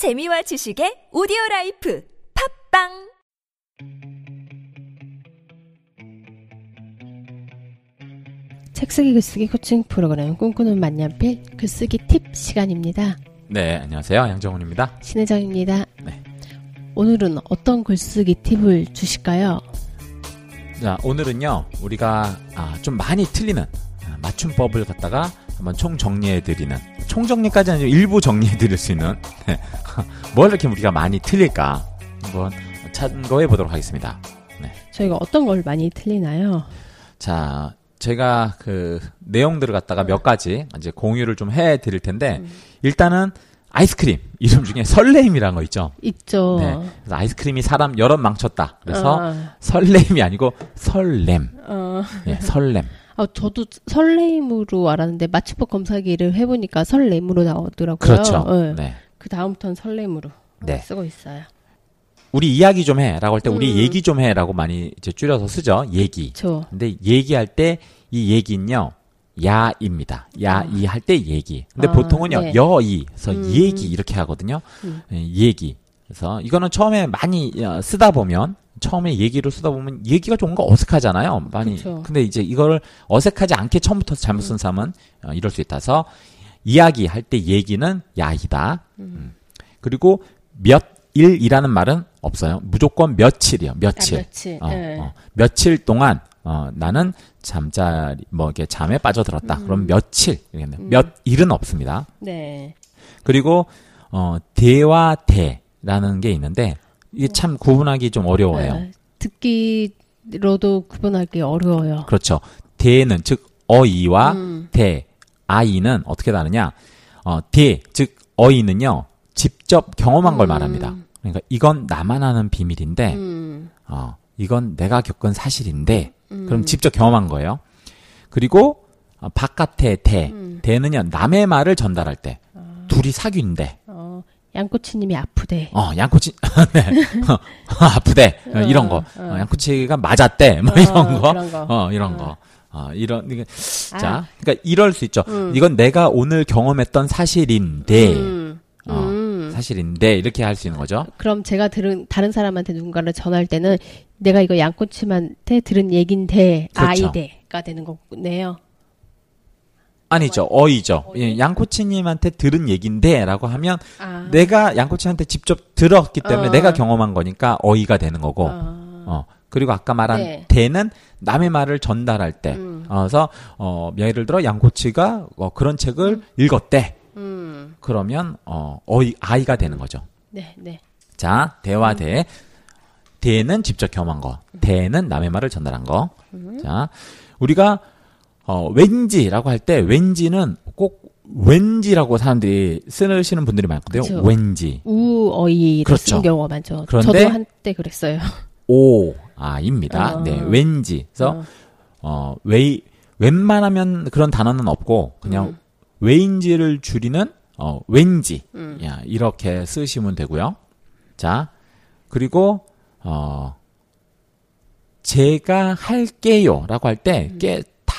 재미와 지식의 오디오 라이프 팟빵 책 쓰기 글쓰기 코칭 프로그램 꿈꾸는 만년필 글쓰기 팁 시간입니다. 네, 안녕하세요. 양정훈입니다. 신혜정입니다. 네. 오늘은 어떤 글쓰기 팁을 주실까요? 자, 오늘은요, 우리가 아, 좀 많이 틀리는 아, 맞춤법을 갖다가 한번 총 정리해드리는, 총 정리까지는 아니고 일부 정리해드릴 수 있는, 네. 뭘 이렇게 우리가 많이 틀릴까, 한번 참고해 보도록 하겠습니다. 저희가 어떤 걸 많이 틀리나요? 자, 제가 그 내용들을 갖다가 몇 가지 이제 공유를 좀 해 드릴 텐데, 일단은 아이스크림 이름 중에 설레임이라는 거 있죠. 있죠. 네. 그래서 아이스크림이 사람 여럿 망쳤다. 그래서 아, 설레임이 아니고 설렘. 어, 예, 설렘. 아, 저도 설레임으로 알았는데 맞춤법 검사기를 해보니까 설렘으로 나오더라고요. 그렇죠. 네. 네. 그 다음부터는 설렘으로 네. 쓰고 있어요. 우리 이야기 좀 해라고 할 때 우리 음. 얘기 좀 해라고 많이 이제 줄여서 쓰죠. 얘기. 저 근데 얘기할 때 이 얘기는요. 야입니다. 야이 할때 얘기. 근데 아, 보통은요. 네. 여이. 그래서 음. 얘기 이렇게 하거든요. 음. 예, 얘기. 그래서 이거는 처음에 많이 어, 쓰다 보면 처음에 얘기로 쓰다 보면 얘기가 좀 뭔가 어색하잖아요. 많이. 그쵸. 근데 이제 이거를 어색하지 않게 처음부터 잘못 쓴 사람은 어, 이럴 수 있다서 이야기 할 때 얘기는 야이다. 음. 그리고 몇 일이라는 말은 없어요. 무조건 며칠이요. 며칠. 아, 며칠. 어, 네. 어. 며칠 동안 어, 나는 잠자리 뭐 이렇게 잠에 빠져들었다. 음. 그럼 며칠 이겠네요. 몇 일은 없습니다. 네. 그리고 어 대와 대 라는 게 있는데 이게 참 구분하기 좀 어려워요. 네. 듣기로도 구분하기 어려워요. 그렇죠. 대는 즉 어이와 음. 대 아이는 어떻게 다르냐? 어, 대, 즉 어이는요. 직접 경험한 걸 음. 말합니다. 그러니까 이건 나만 아는 비밀인데 음. 어, 이건 내가 겪은 사실인데 음. 그럼 직접 경험한 거예요. 그리고 어, 바깥의 대, 음. 대는요. 남의 말을 전달할 때 둘이 사귀는데 어, 양꼬치님이 아프대. 어, 양꼬치, 네. 어, 아프대. 어, 이런 거. 어. 어, 양꼬치가 맞았대. 뭐 어, 이런 거. 그런 거. 어, 이런 어. 거. 어, 이런, 이게, 아. 자. 그러니까 이럴 수 있죠. 음. 이건 내가 오늘 경험했던 사실인데, 음. 어, 음. 사실인데, 이렇게 할 수 있는 거죠. 그럼 제가 들은 다른 사람한테 누군가를 전할 때는 내가 이거 양꼬치한테 들은 얘긴데 그렇죠. 아이대가 되는 거네요. 아니죠. 어이죠. 예, 양꼬치님한테 들은 얘긴데, 라고 하면, 아. 내가 양꼬치한테 직접 들었기 때문에 어. 내가 경험한 거니까 어이가 되는 거고, 아. 어. 그리고 아까 말한 네. 대는 남의 말을 전달할 때. 음. 어, 그래서 어, 예를 들어 양꼬치가 어, 그런 책을 읽었대. 음. 그러면 어, 어이 아이가 되는 거죠. 네, 네. 자, 대와 대. 대는 직접 경험한 거. 대는 남의 말을 전달한 거. 자, 우리가 어, 왠지라고 할 때 왠지는 꼭 왠지라고 사람들이 쓰시는 분들이 많거든요. 그쵸. 왠지. 우어이를 그렇죠. 쓰는 경우가 많죠. 그런데- 저도 한때 그랬어요. 오 아입니다. 어. 네, 왠지. 그래서 어. 어, 왜, 웬만하면 그런 단어는 없고, 그냥 음. 왜인지를 줄이는, 어, 왠지. 음. 야, 이렇게 쓰시면 되고요. 자, 그리고, 어, 제가 할게요. 라고 할 때, 음.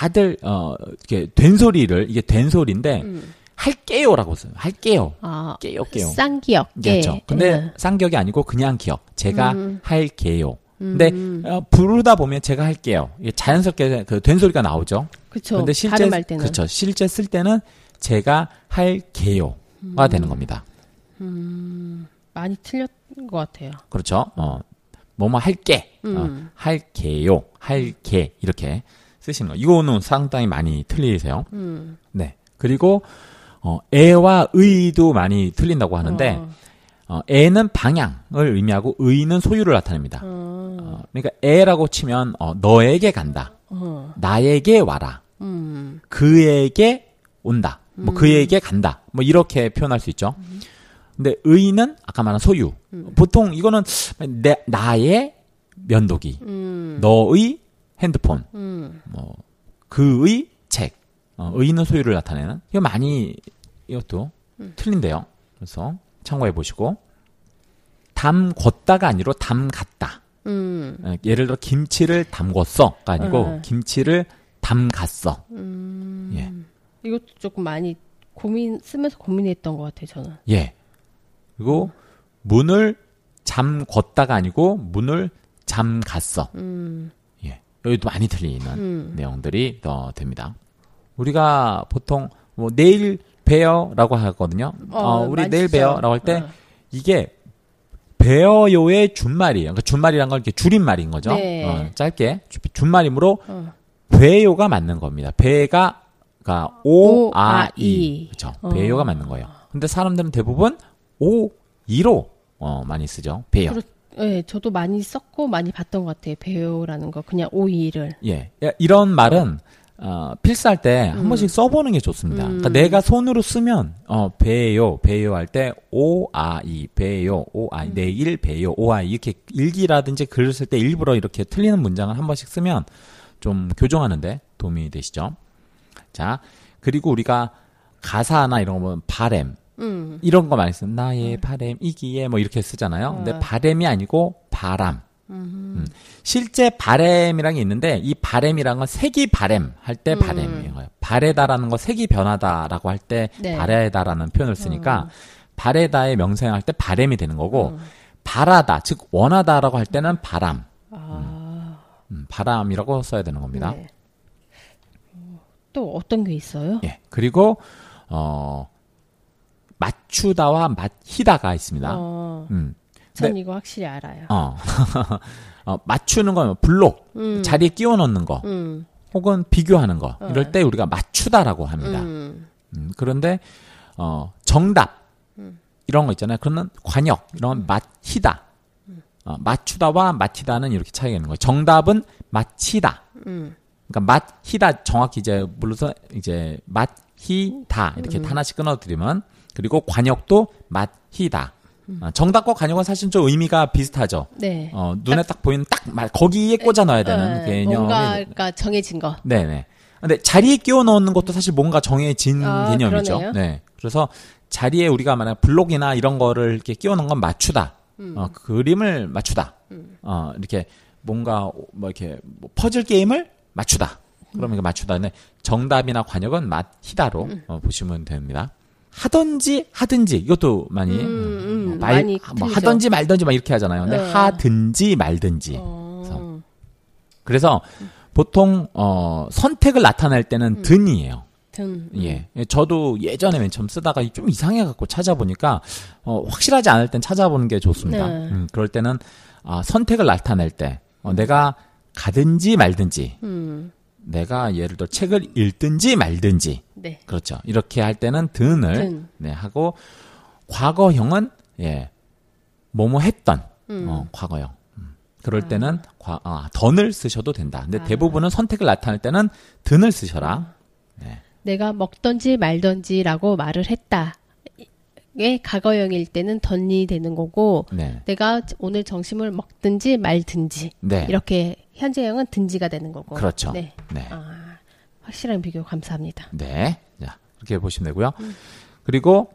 깨, 다들, 어, 이렇게 된 소리를, 이게 된 소리인데, 음. 할게요. 라고 써요. 할게요. 아, 깨요, 깨요. 쌍기역. 그렇죠. 근데 예. 쌍격이 아니고 그냥 기억. 제가 음. 할게요. 근데 음. 어, 부르다 보면 제가 할게요. 이게 자연스럽게 그 된 소리가 나오죠. 그쵸. 근데 실제. 그렇죠. 실제 쓸 때는 제가 할게요가 되는 겁니다. 음, 많이 틀렸 것 같아요. 그렇죠. 어, 뭐뭐 할게, 어, 음. 할게요, 할게 이렇게 쓰시는 거. 이거는 상당히 많이 틀리세요. 음. 네. 그리고 어, 애와 의도 많이 틀린다고 하는데 어. 어, 애는 방향을 의미하고 의는 소유를 나타냅니다. 어. 어, 그러니까 애라고 치면 어, 너에게 간다, 어. 나에게 와라, 음. 그에게 온다. 뭐 그에게 간다. 뭐 이렇게 표현할 수 있죠. 근데 의는 아까 말한 소유. 보통 이거는 내 나의 면도기, 음. 너의 핸드폰, 음. 뭐 그의 책. 어, 의는 소유를 나타내는. 이거 많이 이것도 틀린데요. 그래서 참고해 보시고 담 걷다가 아니로 담 갔다. 음. 어, 예를 들어 김치를 담궜어가 아니고 네. 김치를 담갔어. 음. 예. 이것도 조금 많이 고민 쓰면서 고민했던 것 같아요. 저는. 예. 그리고 문을 잠궜다가 아니고 문을 잠갔어. 음, 예. 여기도 많이 틀리는 음. 내용들이 더 됩니다. 우리가 보통 뭐 내일 봬요라고 하거든요. 어, 우리 많이 내일 쓰죠. 봬요라고 할때 어. 이게 뵈어요의 준말이에요. 그러니까 준말이란 건 이렇게 줄임말인 거죠. 네. 어, 짧게 주- 준말이므로 어. 뵈요가 맞는 겁니다. 배가 가 오, 오, 아, 아, 이. 이. 그렇죠. 어. 배요가 맞는 거예요. 근데 사람들은 대부분 오, 이로 어, 많이 쓰죠. 배요. 그렇- 네, 저도 많이 썼고 많이 봤던 것 같아요. 배우라는 거 그냥 오이를. 예. 야, 이런 말은 어, 필사할 때한 음. 번씩 써보는 게 좋습니다. 그러니까 내가 손으로 쓰면 어, 배요, 배요 할 때 오, 아, 이, 배요, 오, 아, 음. 내일 배요, 오, 아, 이. 이렇게 일기라든지 글을 쓸 때 일부러 이렇게 틀리는 문장을 한 번씩 쓰면 좀 교정하는데 도움이 되시죠. 자, 그리고 우리가 가사나 이런 거 보면 바램, 음. 이런 거 많이 쓰는 나의 바램 이기에 뭐 이렇게 쓰잖아요. 근데 바램이 아니고 바람. 음. 실제 바램이라는 게 있는데 이 바램이라는 건 색이 바램 할 때 바램이에요. 바래다라는 거 색이 변하다라고 할때 네. 바래다라는 표현을 쓰니까 바래다의 명사형할 때 바램이 되는 거고 바라다 즉 원하다라고 할 때는 바람. 아, 음, 바람이라고 써야 되는 겁니다. 네. 어, 또 어떤 게 있어요? 예. 그리고 어 맞추다와 맞히다가 있습니다. 어, 음. 전 네. 이거 확실히 알아요. 어. 어, 맞추는 건 블록, 음. 자리에 끼워 넣는 거, 음, 혹은 비교하는 거. 이럴 때 우리가 맞추다라고 합니다. 음, 음, 그런데, 어, 정답, 이런 거 있잖아요. 그러면 관역, 이런 건 맞히다. 어, 맞추다와 맞히다는 이렇게 차이가 있는 거예요. 정답은 맞히다. 음. 그러니까 맞히다 정확히 이제 물러서 이제 맞히다 이렇게 하나씩 끊어드리면 그리고 관역도 맞히다. 어, 정답과 관역은 사실 좀 의미가 비슷하죠. 네. 어, 눈에 딱 보이는 딱 말, 거기에 꽂아 넣어야 되는 어, 개념이. 뭔가가 정해진 거. 네 네. 근데 자리에 끼워 넣는 것도 사실 뭔가 정해진 아, 개념이죠. 그러네요. 네. 그래서 자리에 우리가 만약 블록이나 이런 거를 이렇게 끼워 넣은 건 맞추다. 음. 어, 그림을 맞추다. 어, 이렇게 뭔가 뭐 이렇게 뭐 퍼즐 게임을 맞추다. 그러면 이거 맞추다. 근데 정답이나 관역은 맞히다로 음. 어, 보시면 됩니다. 하던지 하든지 이것도 많이 음, 음, 뭐 말, 많이 뭐 틀리죠. 하던지 말던지 막 이렇게 하잖아요. 근데 어. 하든지 말든지. 어, 그래서 보통 어 선택을 나타낼 때는 음. 든이에요. 든. 예. 저도 예전에 맨 처음 쓰다가 좀 이상해 갖고 찾아보니까 어 확실하지 않을 땐 찾아보는 게 좋습니다. 네. 음, 그럴 때는 아 선택을 나타낼 때 어, 내가 가든지 말든지 음, 내가 예를 들어 책을 읽든지 말든지 네. 그렇죠. 이렇게 할 때는 든을 든. 네 하고 과거형은 예 뭐뭐 했던 음. 어, 과거형. 음. 그럴 때는 과, 아, 던을 쓰셔도 된다. 근데 아. 대부분은 선택을 나타낼 때는 든을 쓰셔라. 내가 먹던지 말던지라고 말을 했다. 의 과거형일 때는 던이 되는 거고 네, 내가 오늘 점심을 먹든지 말든지 네, 이렇게 현재형은 든지가 되는 거고. 그렇죠. 네. 네, 아, 확실한 비교 감사합니다. 네. 자 그렇게 보시면 되고요. 음. 그리고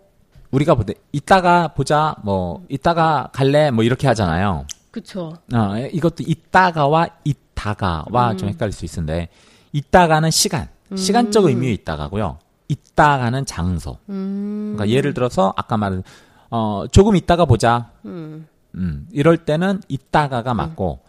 우리가 보되 이따가 보자, 뭐 이따가 갈래, 뭐 이렇게 하잖아요. 그쵸. 어, 이것도 이따가와 이따가와 음. 좀 헷갈릴 수 있는데 이따가는 시간, 시간적 의미의 이따가고요. 이따가는 장소. 음, 그러니까 예를 들어서 아까 말한 어 조금 이따가 보자. 음, 음, 이럴 때는 이따가가 맞고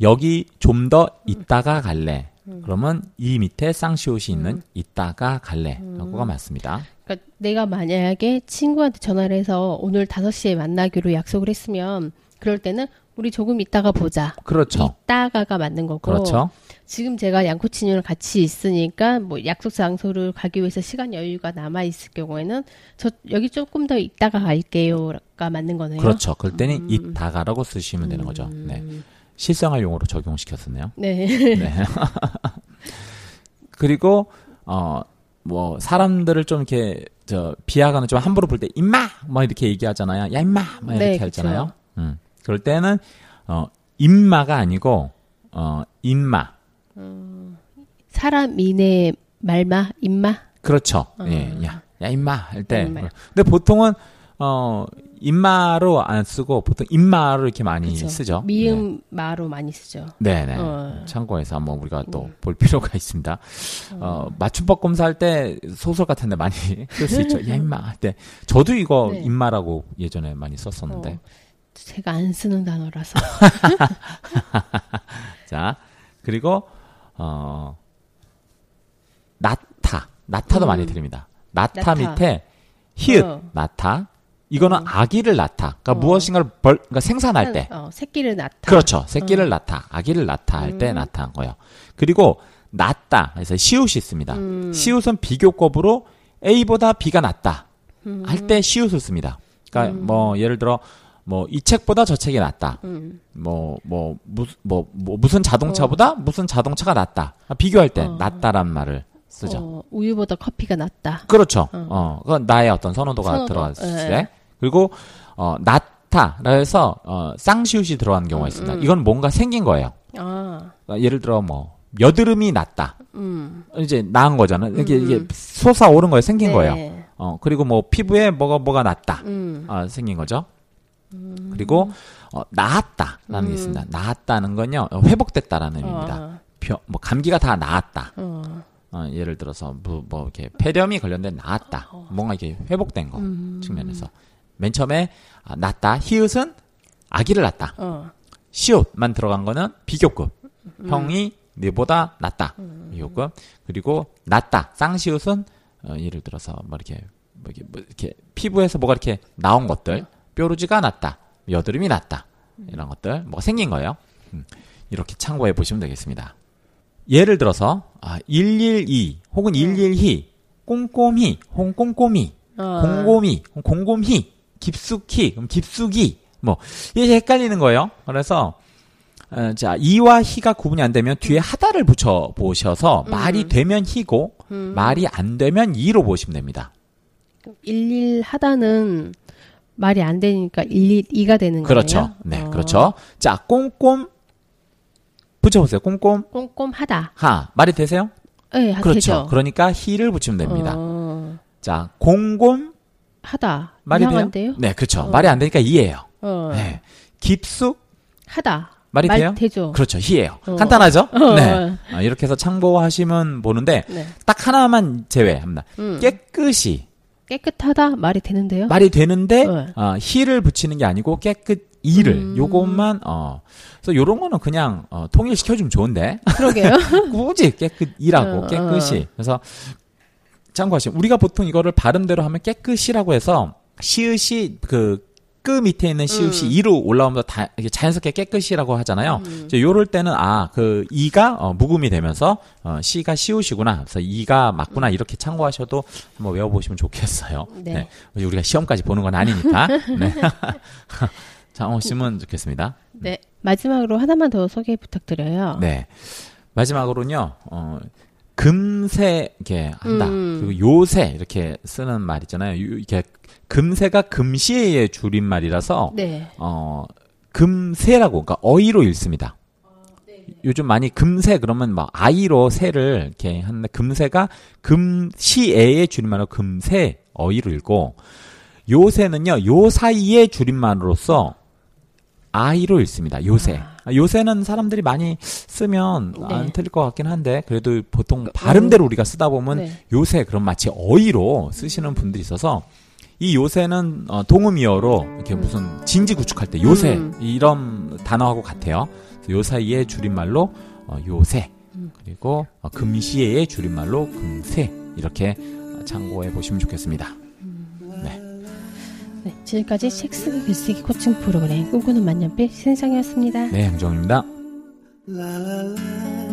여기 좀더 이따가 갈래. 그러면 이 밑에 쌍시옷이 있는 이따가 갈래라고가 맞습니다. 그러니까 내가 만약에 친구한테 전화를 해서 오늘 5시에 만나기로 약속을 했으면 그럴 때는 우리 조금 이따가 보자. 그렇죠. 이따가가 맞는 거고. 그렇죠. 지금 제가 양코치님이랑 같이 있으니까 뭐 약속 장소를 가기 위해서 시간 여유가 남아 있을 경우에는 저 여기 조금 더 이따가 갈게요가 맞는 거네요. 그렇죠. 그럴 음. 때는 이따가라고 쓰시면 되는 거죠. 네. 실생활 용어로 적용시켰었네요. 네. 네. 그리고 어 뭐 사람들을 좀 이렇게 저 비하가는 좀 함부로 볼 때 임마 뭐 이렇게 얘기하잖아요. 야 임마 막 이렇게 네, 하잖아요. 음. 그럴 때는 어 임마가 아니고 어 임마. 사람 이내 말마 임마 그렇죠. 예. 야, 야 임마 할 때. 임마. 근데 보통은 어, 인마로 안 쓰고 보통 인마로 이렇게 많이 그쵸. 쓰죠. 네. 미음 마로 많이 쓰죠. 네네. 어. 참고해서 한번 우리가 또 음. 볼 필요가 있습니다. 어, 맞춤법 검사할 때 소설 같은데 많이 쓸 수 있죠. 야, 임마. 할 때. 저도 이거 네. 임마라고 예전에 많이 썼었는데. 어, 제가 안 쓰는 단어라서. 자, 그리고, 어, 나타. 나타도 음. 많이 드립니다. 나타, 나타. 밑에 히읗, 어. 나타. 이거는 음. 아기를 낳다. 그러니까 어. 무엇인가를 벌, 그러니까 생산할 때. 어, 새끼를 낳다. 그렇죠. 새끼를 낳다. 아기를 낳다 할때 음. 낳다한 거예요. 그리고 낳다. 그래서 시옷이 있습니다. 음. 시옷은 비교급으로 A보다 B가 낫다. 음. 할때 시옷을 씁니다. 그러니까 뭐 예를 들어 뭐 이 책보다 저 책이 낫다. 음. 뭐뭐 무슨 뭐, 뭐 무슨 자동차보다 무슨 자동차가 낫다. 비교할 때 어. 낫다란 말을 쓰죠. 어, 우유보다 커피가 낫다. 그렇죠. 어. 어, 그건 나의 어떤 선호도가 선호도. 들어갔을 예. 때. 그리고, 어, 낫다라 해서, 어, 쌍시옷이 들어가는 경우가 있습니다. 음. 이건 뭔가 생긴 거예요. 아, 그러니까 예를 들어 뭐, 여드름이 낫다. 음. 이제 나은 거잖아. 이게, 음, 이게 음. 솟아오른 거예요. 생긴 네. 거예요. 어, 그리고 뭐, 피부에 뭐가, 뭐가 낫다. 음. 아, 생긴 거죠. 그리고, 어, 나았다라는 게 음. 있습니다. 나았다는 건요, 어, 회복됐다라는 의미입니다. 어, 벼- 뭐, 감기가 다 나았다. 어. 어, 예를 들어서 뭐, 뭐 이렇게 폐렴이 관련된 나았다. 뭔가 이게 회복된 거 음. 측면에서 맨 처음에 아, 낫다. 히읗은 아기를 낳다. 어. 시옷만 들어간 거는 비교급. 음. 형이 내보다 낫다. 비교급. 그리고 낫다. 쌍시옷은 어, 예를 들어서 뭐 이렇게 뭐 이렇게, 뭐 이렇게 피부에서 뭐가 이렇게 나온 것들. 뾰루지가 낫다. 여드름이 낫다. 이런 것들 뭐가 생긴 거예요. 음, 이렇게 참고해 보시면 되겠습니다. 예를 들어서 아, 112 혹은 112 꼼꼼히 혹은 꼼꼼히 어. 곰곰이, 곰곰히, 깊숙이, 그럼 깊숙이, 뭐, 이게 헷갈리는 거예요. 그래서, 어, 자, 이와 희가 구분이 안 되면 뒤에 하다를 붙여 보셔서 말이 되면 희고, 말이 안 되면 이로 보시면 됩니다. 일일 하다는 말이 안 되니까 일일 이가 되는 그렇죠. 거예요. 네, 어. 그렇죠. 자, 꼼꼼, 붙여보세요. 꼼꼼, 꼼꼼하다. 하. 말이 되세요? 예, 하- 그렇죠. 되죠. 그러니까 희를 붙이면 됩니다. 어, 자, 곰곰, 하다. 말이 이상한데요? 돼요? 네, 그렇죠. 어. 말이 안 되니까 이예요. 어. 네. 깊숙, 하다. 말이 말 돼요? 되죠. 그렇죠. 희예요. 어. 간단하죠? 어. 네. 아, 이렇게 해서 참고하시면 보는데 네. 딱 하나만 제외합니다. 음. 깨끗이 깨끗하다 말이 되는데요. 말이 되는데 네. 어, 희를 붙이는 게 아니고 깨끗 이를 음. 요것만 어 그래서 요런 거는 그냥 어, 통일시켜 주면 좋은데 그러게요. 굳이 깨끗 이라고 어, 깨끗이 그래서 참고하시면 우리가 보통 이거를 발음대로 하면 깨끗이라고 해서 시읒이 그 끄 밑에 있는 시읒이 음. 이로 올라오면서 다 자연스럽게 깨끗이라고 하잖아요. 이제 요럴 때는 아 그 이가 어, 묵음이 되면서 어, 시가 시옷이구나. 그래서 이가 맞구나 이렇게 참고하셔도 한번 외워보시면 좋겠어요. 네. 네. 우리가 시험까지 보는 건 아니니까. 네. 참고하시면 좋겠습니다. 네. 마지막으로 하나만 더 소개 부탁드려요. 네. 마지막으로는요, 어, 금세, 이렇게 한다. 음. 그리고 요새, 이렇게 쓰는 말 있잖아요. 요- 이게 금세가 금시의 줄임말이라서, 네. 어, 금세라고, 그러니까 어이로 읽습니다. 요즘 많이 금세 그러면 막 아이로 새를 이렇게 하는데 금세가 금시애의 줄임말로 금세 어이로 읽고 요새는요 요 사이의 줄임말로서 아이로 읽습니다. 요새. 아, 요새는 사람들이 많이 쓰면 네. 안 틀릴 것 같긴 한데 그래도 보통 발음대로 우리가 쓰다 보면 네. 요새 그런 마치 어이로 쓰시는 분들이 있어서 이 요새는 어, 동음이어로 이렇게 무슨 진지 구축할 때 요새 음. 이런 단어하고 같아요. 요 사이의 줄임말로 어, 요새 음. 그리고 어, 금시의 줄임말로 금세 이렇게 어, 참고해 보시면 좋겠습니다. 네. 지금까지 책 쓰기 글쓰기 코칭 프로그램 꿈꾸는 만년필 신상이었습니다. 네, la